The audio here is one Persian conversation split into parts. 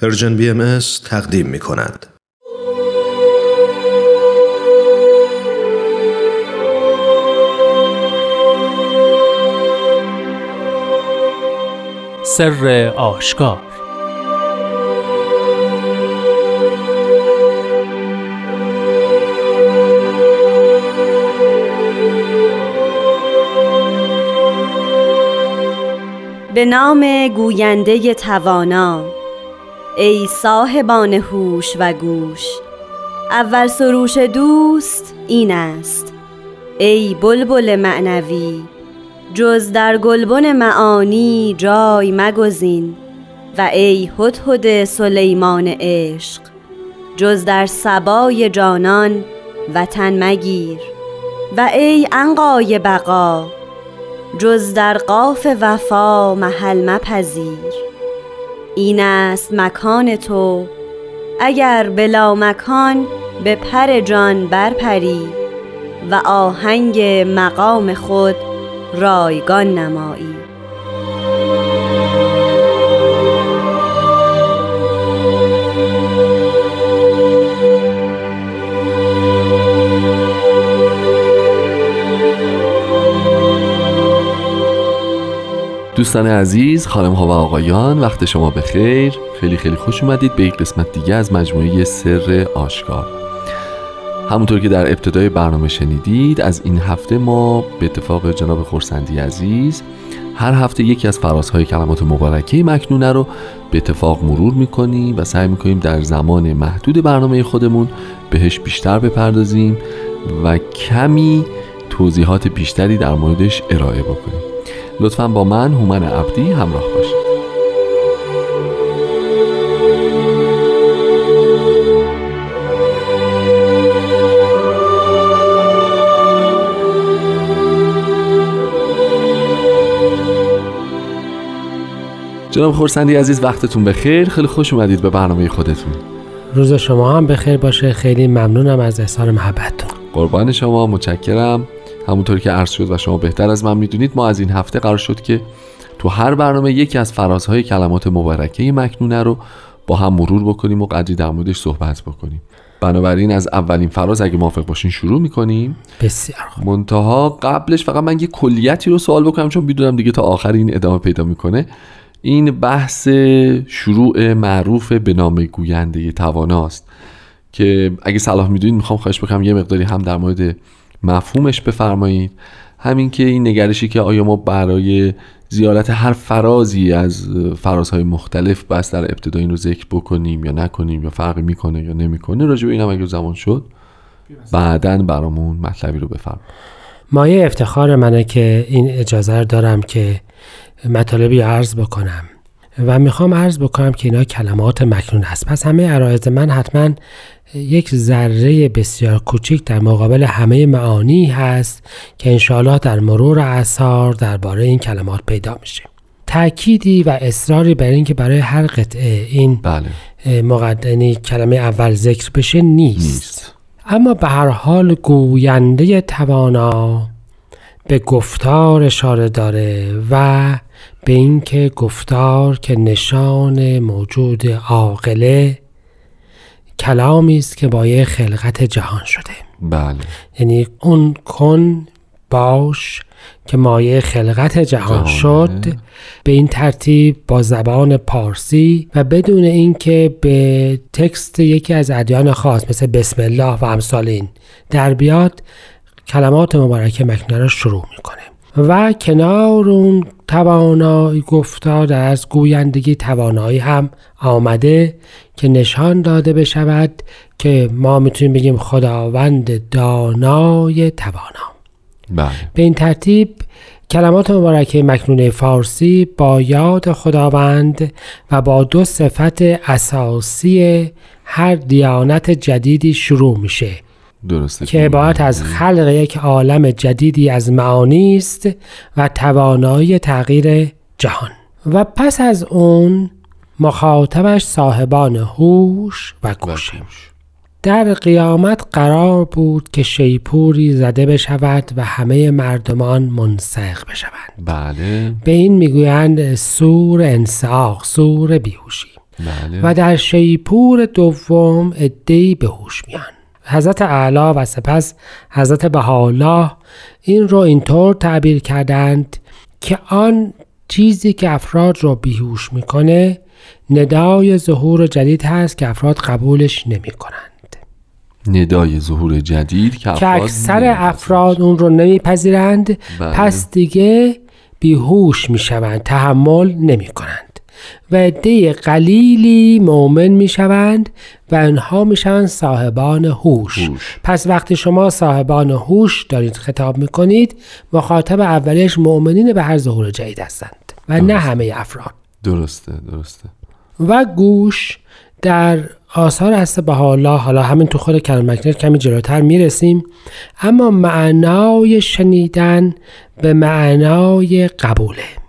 پرژن بی ام تقدیم می کند. سر آشکار به نام گوینده توانا ای صاحبان هوش و گوش اول سروش دوست این است. ای بلبل معنوی جز در گلبن معانی جای مگزین. و ای هدهد سلیمان عشق جز در سبای جانان وطن مگیر. و ای انقای بقا جز در قاف وفا محل مپذیر. این است مکان تو. اگر بلا مکان به پر جان برپری و آهنگ مقام خود رایگان نمایی. دوستان عزیز خانم ها و آقایان وقت شما بخیر. خیلی خیلی خوش اومدید به یک قسمت دیگه از مجموعه سر آشکار. همونطور که در ابتدای برنامه شنیدید از این هفته ما به اتفاق جناب خورسندی عزیز هر هفته یکی از فرازهای کلمات مبارکه مکنونه رو به اتفاق مرور می‌کنیم و سعی می‌کنیم در زمان محدود برنامه خودمون بهش بیشتر بپردازیم و کمی توضیحات بیشتری در موردش ارائه بکنیم. لطفا با من هومن عبدی همراه باشید. جناب خورسندی عزیز وقتتون بخیر. خیلی خوش اومدید به برنامه خودتون. روز شما هم بخیر باشه. خیلی ممنونم از احسان محبتتون. قربان شما. متشکرم. همونطور که عرض شد و شما بهتر از من می‌دونید ما از این هفته قرار شد که تو هر برنامه یکی از فرازهای کلمات مبارکه مکنونه رو با هم مرور بکنیم و قدری در موردش صحبت بکنیم. بنابراین از اولین فراز اگه موافق باشین شروع می‌کنیم. بسیار منتها قبلش فقط من یه کلیتی رو سوال بکنم چون می‌دونم دیگه تا آخر این ادامه پیدا می‌کنه. این بحث شروع معروف به نام گوینده تواناست که اگه صلاح می‌دونید می‌خوام خواهش بکنم یه مقداری هم در مورد مفهومش بفرمایید. همین که این نگرشی که آیا ما برای زیارت هر فرازی از فرازهای مختلف بس در ابتدا این رو ذکر بکنیم یا نکنیم یا فرقی می‌کنه یا نمی‌کنه راجع به این هم اگه زمان شد بعدا برامون مطلبی رو بفرم مایه افتخار منه که این اجازه رو دارم که مطالبی عرض بکنم و می‌خوام عرض بکنم که اینا کلمات مکنون هست پس همه عرایز من حتما یک ذره بسیار کوچیک در مقابل همه معانی هست که انشاءالله در مرور اثار درباره این کلمات پیدا میشه تأکیدی و اصراری بر اینکه برای هر قطعه این بله. مقدنی کلمه اول ذکر بشه نیست. نیست اما به هر حال گوینده توانا به گفتار اشاره داره و به اینکه گفتار که نشان موجود عاقله کلامی است که با خلقت جهان شده. بله. یعنی اون کن باش که مایه خلقت جهان شد به این ترتیب با زبان پارسی و بدون اینکه به تکست یکی از ادیان خاص مثل بسم الله و امثال این در بیاد کلمات مبارکه مکنه را شروع می‌کنه. و کنار اون توانایی گفتار از گویندگی توانایی هم آمده که نشان داده بشود که ما می‌تونیم بگیم خداوند دانای توانا. بله. به این ترتیب کلمات مبارکه مکنون فارسی با یاد خداوند و با دو صفت اساسی هر دیانت جدیدی شروع میشه. درسته که عبارت از خلق یک عالم جدیدی از معانی است و توانایی تغییر جهان. و پس از اون مخاطبش صاحبان هوش و گوش. در قیامت قرار بود که شیپوری زده بشود و همه مردمان منسق بشوند. بله. به این می‌گویند سور انساق سور بیهوشی. بله. و در شیپور دوم ادهی به هوش میان حضرت اعلی و سپس حضرت بهاءالله این رو اینطور تعبیر کردند که آن چیزی که افراد رو بیهوش می‌کنه ندای ظهور جدید هست که افراد قبولش نمی کنند. ندای ظهور جدید که که افراد اکثر. افراد اون رو نمیپذیرند بله. پس دیگه بیهوش می‌شوند تحمل نمی کنند و عده قلیلی مؤمن می‌شوند و انها می‌شوند صاحبان هوش. پس وقتی شما صاحبان هوش دارید خطاب می‌کنید مخاطب اولیش مؤمنین به هر ظهور جدید هستند و نه همه افراد. درسته درسته. و گوش در آثار هست به حالا حالا همین تو خود کلام کمی جلوتر می‌رسیم. اما معنای شنیدن به معنای قبوله.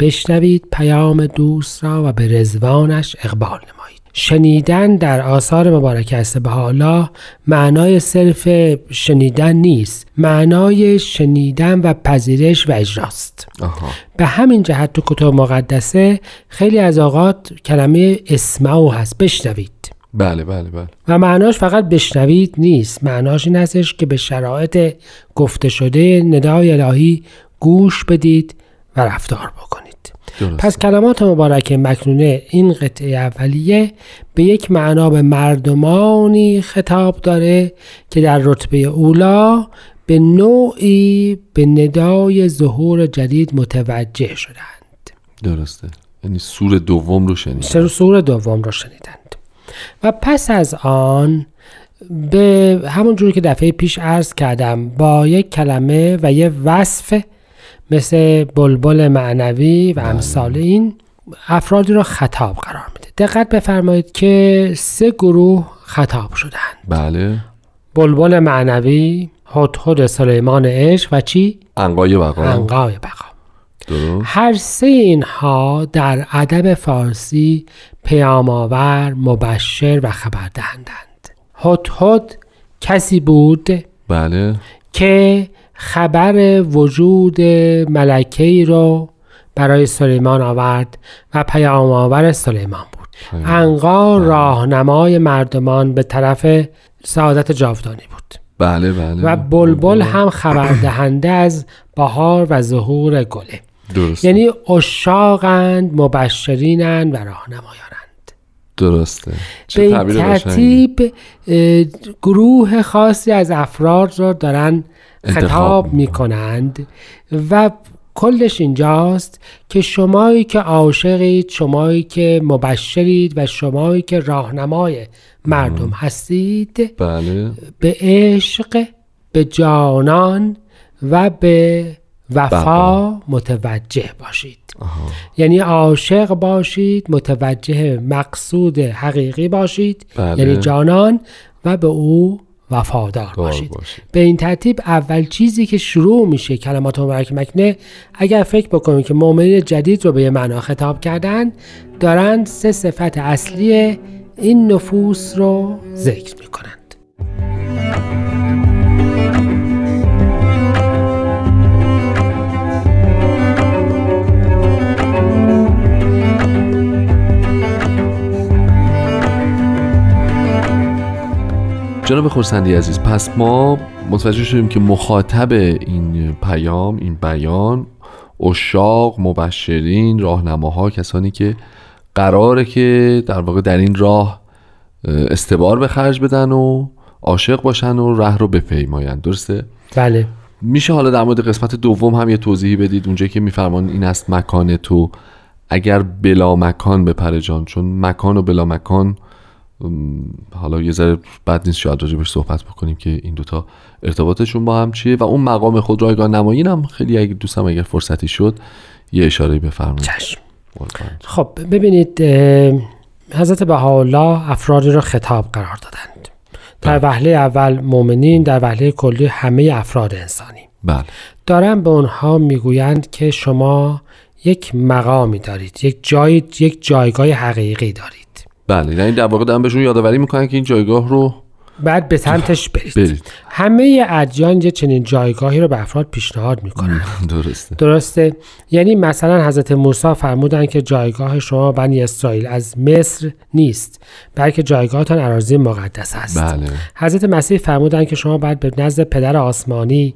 بشنوید پیام دوست را و به رزوانش اقبال نمایید. شنیدن در آثار مبارک است به حالا معنای صرف شنیدن نیست معنای شنیدن و پذیرش و اجراست. آها. به همین جهت تو کتب مقدسه خیلی از اوقات کلمه اسمعو هست بشنوید. بله بله بله. و معناش فقط بشنوید نیست معناش این هستش که به شرایط گفته شده ندای الهی گوش بدید و رفتار بکنید. درسته. پس کلمات مبارک مکنونه این قطعه اولیه به یک معنا به مردمانی خطاب داره که در رتبه اولا به نوعی به ندای ظهور جدید متوجه شدند. درسته. یعنی سور دوم رو شنید سر سور دوم را شنیدند. و پس از آن به همون جوری که دفعه پیش عرض کردم با یک کلمه و یه وصف مثل بلبل معنوی و امثال این افرادی را خطاب قرار میده. دقت بفرمایید که سه گروه خطاب شدند بله. بلبل معنوی هدهد سلیمان عشق و چی؟ انقای بقا. انقای بقا. درست. هر سه اینها در ادب فارسی پیامآور مبشر و خبر دهندند هدهد کسی بود بله. که خبر وجود ملکه رو برای سلیمان آورد و پیامآور سلیمان بود. انقا راهنمای مردمان به طرف سعادت جاودانی بود. بله بله. و بلبل هم خبر دهنده از بهار و ظهور گله. درست یعنی اشاقند مبشرینند و راهنمایانند. درسته. به این. ترتیب گروه خاصی از افراد را دارن خطاب می کنند و کلش اینجاست که شمایی که عاشقید شمایی که مبشرید و شمایی که راهنمای مردم هستید بله به عشق به جانان و به وفا بقا. متوجه باشید آها. یعنی عاشق باشید متوجه مقصود حقیقی باشید بله. یعنی جانان و به او وفادار دار باشید باشید. به این ترتیب اول چیزی که شروع میشه کلمات مبارک مکنه اگر فکر بکنیم که مؤمنین جدید رو به یه معنا خطاب کردن دارن سه صفت اصلی این نفوس رو ذکر می‌کنند جناب خورسندی عزیز پس ما متوجه شدیم که مخاطب این پیام این بیان اشاق مبشرین راهنماها کسانی که قراره که در واقع در این راه اه، استبار به خرج بدن و عاشق باشن و ره رو بپیمایند. درسته؟ بله. میشه حالا در مورد قسمت دوم هم یه توضیحی بدید؟ اونجا که میفرمان این است مکان تو. اگر بلا مکان بپره جان چون مکان و بلا مکان حالا یه ذره بد نیست شاید راجبش صحبت بکنیم که این دوتا ارتباطشون با هم چیه و اون مقام خود رایگان نمایین هم خیلی اگه دوستم اگر فرصتی شد یه اشاره بفرمایید. خب ببینید حضرت بهاءالله افرادی را خطاب قرار دادند. در وهله اول مؤمنین در وهله کلی همه افراد انسانی. بله. دارن به اونها می‌گویند که شما یک مقامی دارید یک جای یک جایگاه حقیقی دارید. بله یعنی در واقع دارن بهشون یادآوری می‌کنن که این جایگاه رو بعد به سمتش برید, برید. همه ادیان یه چنین جایگاهی رو به افراد پیشنهاد می‌کنن. درسته. درسته. یعنی مثلا حضرت موسی فرمودن که جایگاه شما بنی اسرائیل از مصر نیست بلکه جایگاهتان اراضی مقدس است. بله. حضرت مسیح فرمودن که شما باید به نزد پدر آسمانی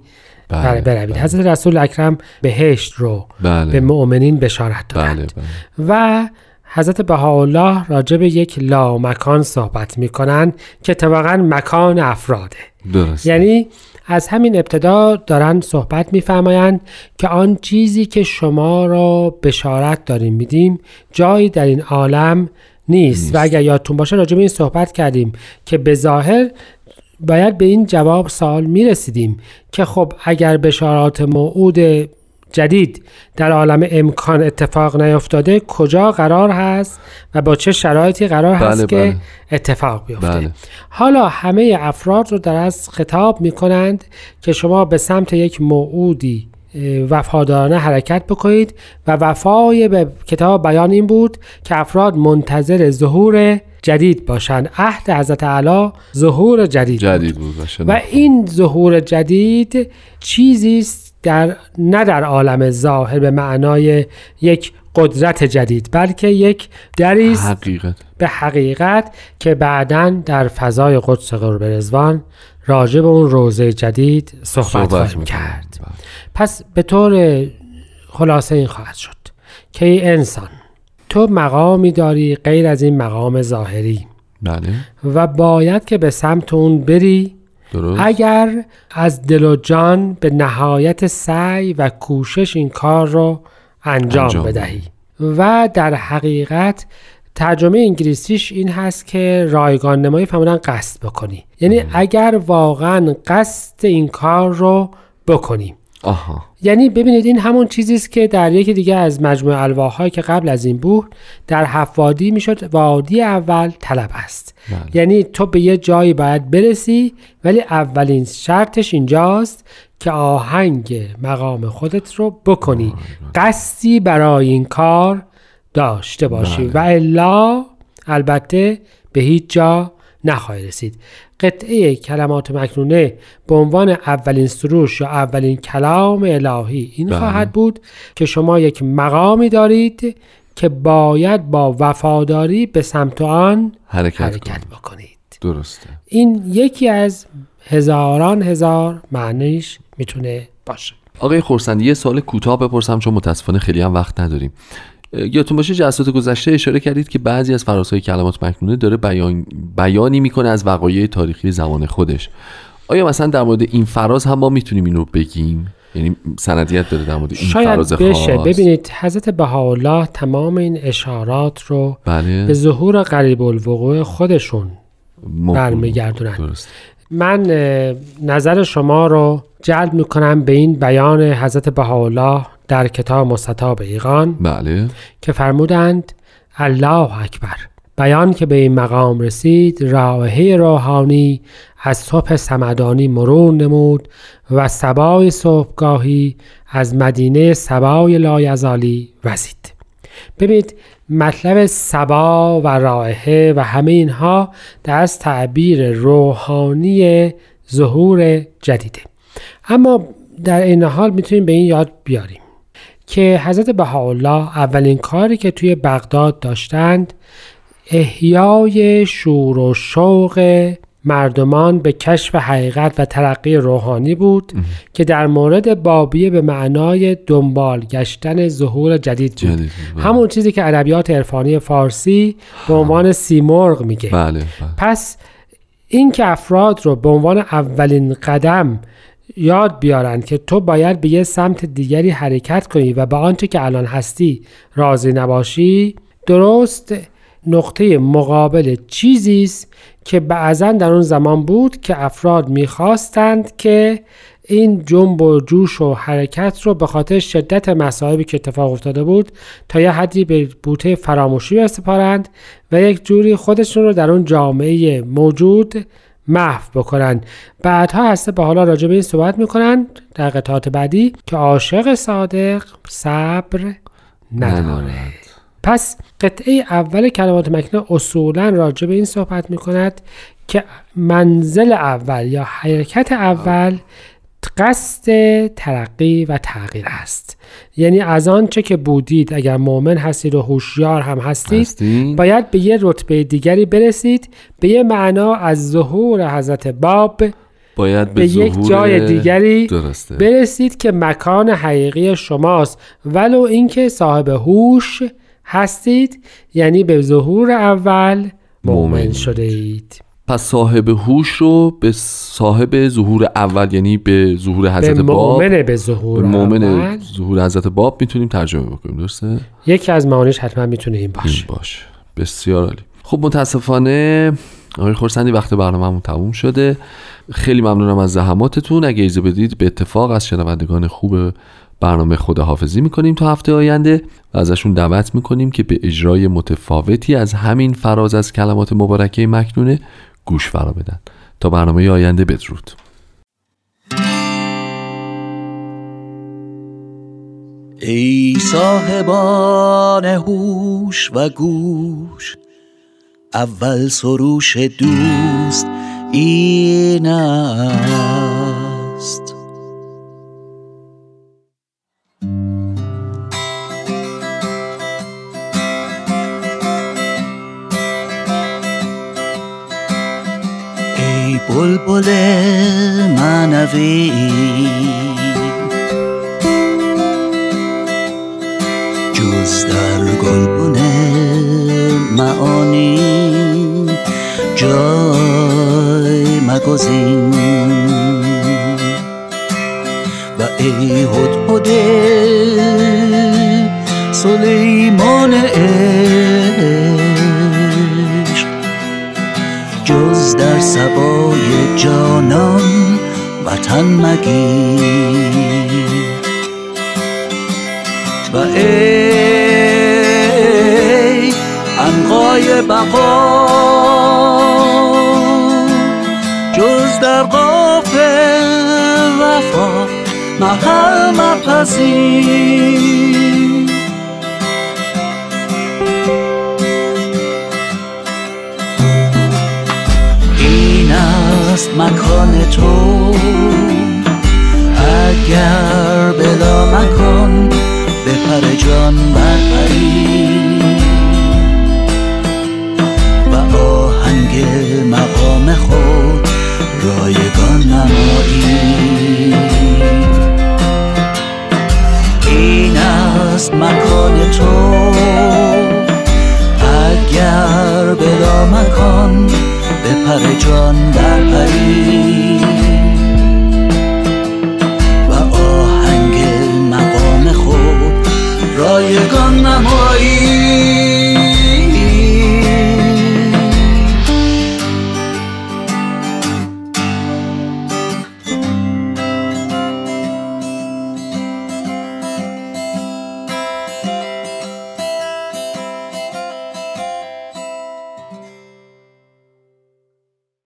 بله بروید. بله. حضرت رسول اکرم بهشت رو بله. به مؤمنین بشارت دادند. بله بله. و حضرت بهاءالله راجع به یک لامکان صحبت می‌کنن که اتفاقا مکان افراده. درسته. یعنی از همین ابتدا دارن صحبت میفرمایند که آن چیزی که شما را بشارت داریم میدیم جایی در این عالم نیست, و اگر یادتون باشه راجع به این صحبت کردیم که به ظاهر باید به این جواب سوال می‌رسیدیم که خب اگر بشارات موعود جدید در عالم امکان اتفاق نیفتاده کجا قرار هست و با چه شرایطی قرار هست بله، که بله. اتفاق بیفته بله. حالا همه افراد رو در از خطاب می کنند که شما به سمت یک موعودی وفادارانه حرکت بکنید و وفای به کتاب بیان این بود که افراد منتظر ظهور جدید باشند عهد حضرت اعلی ظهور جدید. جدید بود. و این ظهور جدید چیزی است در نه در عالم ظاهر به معنای یک قدرت جدید بلکه یک دری است حقیقت به حقیقت که بعدا در فضای قدس قرب رزوان راجع به اون روزه جدید صحبت, صحبت خواهیم. کرد بله. پس به طور خلاصه این خواهد شد که ای انسان تو مقامی داری غیر از این مقام ظاهری بله و باید که به سمت اون بری درست. اگر از دل و جان به نهایت سعی و کوشش این کار رو انجام, انجام بدهی. و در حقیقت ترجمه انگلیسیش این هست که رایگان نمایی فرمودن قصد بکنی. یعنی اگر واقعا قصد این کار رو بکنی. آها. یعنی ببینید این همون چیزی است که در یکی دیگه از مجموعه الواحهایی که قبل از این بود در هفت وادی می‌شد. وادی اول طلب است. بله. یعنی تو به یه جایی باید برسی ولی اولین شرطش اینجاست که آهنگ مقام خودت رو بکنی. قصدی برای این کار داشته باشی. و الا البته به هیچ جا نخواهی رسید. قطعه کلمات مکنونه به عنوان اولین سروش یا اولین کلام الهی. این بله. خواهد بود که شما یک مقامی دارید که باید با وفاداری به سمت آن حرکت, حرکت. بکنید. درسته. این یکی از هزاران هزار معنیش می‌تونه باشه. آقای خورسندی یه سوال کوتاه بپرسم چون متاسفانه خیلی هم وقت نداریم. یادتون باشه جلسات گذشته اشاره کردید که بعضی از فراسای کلمات مکنونه داره بیان... بیانی می‌کنه از وقایع تاریخی زمان خودش. آیا مثلا در مورد این فراز هم ما می‌تونیم این رو بگیم؟ یعنی سندیت داره در مورد این شاید فراز بشه. خاص. ببینید حضرت بهاءالله تمام این اشارات رو بله. به ظهور قریب الوقوع خودشون. برمیگردونن. من نظر شما رو جلب می‌کنم به این بیان حضرت بهاءالله در کتاب مستطاب ایقان بله. که فرمودند الله اکبر. بیان که به این مقام رسید راهه روحانی از صبح سمدانی مرور نمود و سبای صبحگاهی از مدینه سبای لایزالی وزید. ببینید مطلب سبا و رائحه و همه اینها در از تعبیر روحانی ظهور جدیده. اما در این حال می‌تونیم به این یاد بیاریم که حضرت بهاءالله اولین کاری که توی بغداد داشتند احیای شور و شوق مردمان به کشف حقیقت و ترقی روحانی بود که در مورد بابیه به معنای دنبال گشتن ظهور جدید بود. جدید بله. همون چیزی که ادبیات عرفانی فارسی به عنوان سیمرغ میگه. بله بله. پس این که افراد رو به عنوان اولین قدم یاد بیارن که تو باید به یه سمت دیگری حرکت کنی و به آنچه که الان هستی راضی نباشی درست نقطه مقابل چیزی است که بعضا در اون زمان بود که افراد می‌خواستند که این جنب و جوش و حرکت رو به خاطر شدت مصائبی که اتفاق افتاده بود تا یه حدی به بوته فراموشی بسپارند و یک جوری خودشون رو در اون جامعه موجود محو بکنن. بعدها هسته به حالا راجع به این صحبت می‌کنن در قطعات بعدی که عاشق صادق صبر نداره. ندارد. پس قطعه اول کلمات مکنه اصولا راجع به این صحبت می کند که منزل اول یا حرکت اول قصد ترقی و تغییر است. یعنی از آنچه که بودید اگر مؤمن هستید و هوشیار هم هستید هستی؟ باید به یه رتبه دیگری برسید. به یه معنا از ظهور حضرت باب باید به, به یک جای دیگری درسته. برسید که مکان حقیقی شماست. ولو اینکه صاحب هوش هستید یعنی به ظهور اول مؤمن مؤمن. شده اید پس صاحب هوش رو به صاحب ظهور اول یعنی به ظهور به حضرت باب مؤمن به ظهور به مؤمن ظهور حضرت باب می‌تونیم ترجمه بکنیم درسته؟ یکی از معانیش حتما می‌تونه این باشه. این باشه. بسیار عالی. خب متاسفانه آقای خورسندی وقت برنامه‌مون تموم شده. خیلی ممنونم از زحماتتون. اگه اجازه بدید به اتفاق از شنوندگان خوب برنامه خداحافظی می‌کنیم تا هفته آینده و ازشون دعوت می‌کنیم که به اجرای متفاوتی از همین فراز از کلمات مبارکه مکنونه گوش فرا بدن تا برنامه آینده بدرود. ای صاحبان هوش و گوش اول سروش دوست این است. بلبل معنوی. جز در گلبن معانی جای مگزین. و ای هدهد سلیمان عشق جانان وطن مگیر. و ای انقای بقا جز در قاف وفا محل مپذیر